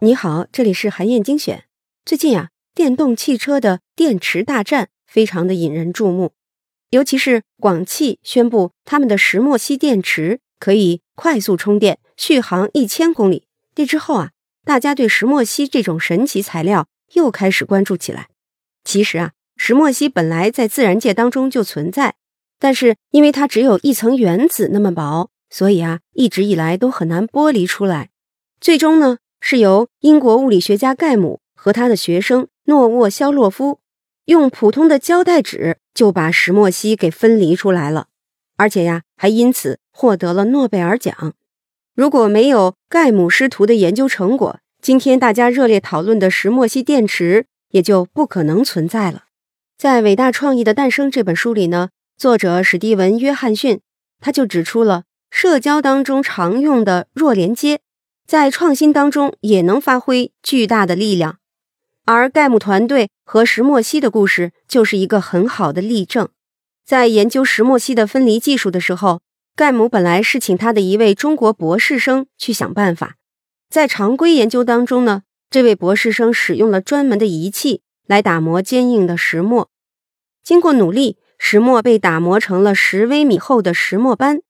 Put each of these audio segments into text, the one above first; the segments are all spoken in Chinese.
你好，这里是韩燕精选。最近啊，电动汽车的电池大战非常的引人注目，尤其是广汽宣布他们的石墨烯电池可以快速充电，续航一千公里。这之后啊，大家对石墨烯这种神奇材料又开始关注起来。其实啊，石墨烯本来在自然界当中就存在，但是因为它只有一层原子那么薄，所以啊，一直以来都很难剥离出来。最终呢？是由英国物理学家盖姆和他的学生诺沃肖洛夫用普通的胶带纸就把石墨烯给分离出来了，而且呀，还因此获得了诺贝尔奖。如果没有盖姆师徒的研究成果，今天大家热烈讨论的石墨烯电池也就不可能存在了。在《伟大创意的诞生》这本书里呢，作者史蒂文·约翰逊他就指出了社交当中常用的弱连接。在创新当中也能发挥巨大的力量，而盖姆团队和石墨烯的故事就是一个很好的例证。在研究石墨烯的分离技术的时候，盖姆本来是请他的一位中国博士生去想办法。在常规研究当中呢，这位博士生使用了专门的仪器来打磨坚硬的石墨，经过努力，石墨被打磨成了十微米厚的石墨斑，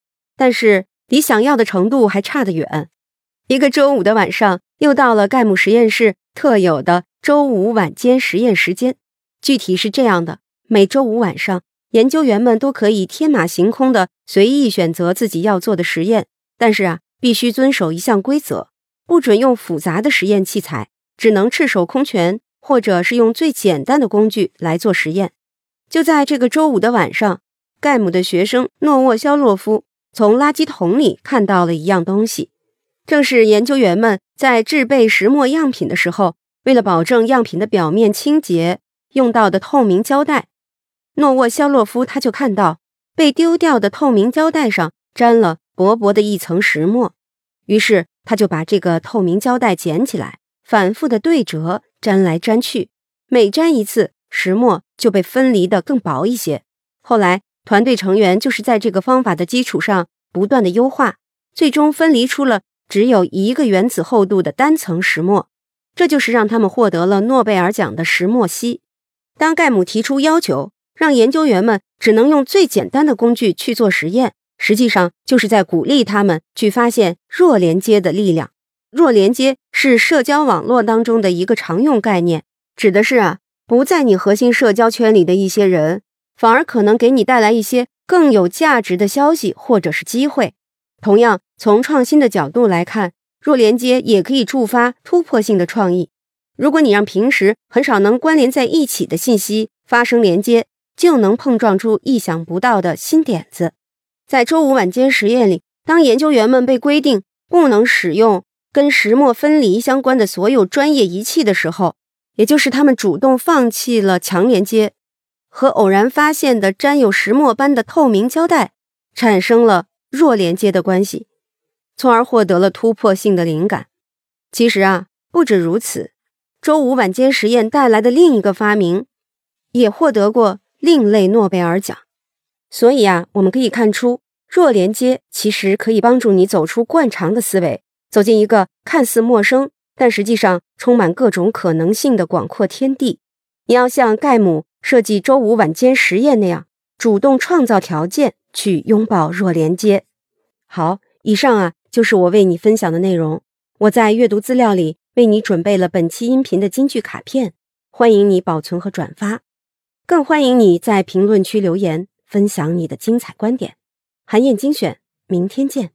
但是离想要的程度还差得远。一个周五的晚上，又到了盖姆实验室特有的周五晚间实验时间。具体是这样的：每周五晚上，研究员们都可以天马行空的随意选择自己要做的实验，但是啊，必须遵守一项规则，不准用复杂的实验器材，只能赤手空拳，或者是用最简单的工具来做实验。就在这个周五的晚上，盖姆的学生诺沃肖洛夫从垃圾桶里看到了一样东西。正是研究员们在制备石墨样品的时候，为了保证样品的表面清洁，用到的透明胶带。诺沃肖洛夫他就看到被丢掉的透明胶带上沾了薄薄的一层石墨，于是他就把这个透明胶带捡起来，反复的对折，粘来粘去，每粘一次，石墨就被分离的更薄一些。后来，团队成员就是在这个方法的基础上不断的优化，最终分离出了。只有一个原子厚度的单层石墨，这就是让他们获得了诺贝尔奖的石墨烯。当盖姆提出要求，让研究员们只能用最简单的工具去做实验，实际上就是在鼓励他们去发现弱连接的力量。弱连接是社交网络当中的一个常用概念，指的是啊，不在你核心社交圈里的一些人，反而可能给你带来一些更有价值的消息或者是机会。同样，从创新的角度来看，弱连接也可以触发突破性的创意。如果你让平时很少能关联在一起的信息发生连接，就能碰撞出意想不到的新点子。在周五晚间实验里，当研究员们被规定不能使用跟石墨分离相关的所有专业仪器的时候，也就是他们主动放弃了强连接，和偶然发现的沾有石墨般的透明胶带产生了。弱连接的关系，从而获得了突破性的灵感。其实啊，不止如此，周五晚间实验带来的另一个发明，也获得过另类诺贝尔奖。所以啊，我们可以看出，弱连接其实可以帮助你走出惯常的思维，走进一个看似陌生，但实际上充满各种可能性的广阔天地。你要像盖姆设计周五晚间实验那样，主动创造条件。去拥抱弱连接。好，以上啊就是我为你分享的内容。我在阅读资料里为你准备了本期音频的金句卡片，欢迎你保存和转发，更欢迎你在评论区留言分享你的精彩观点。韩燕精选，明天见。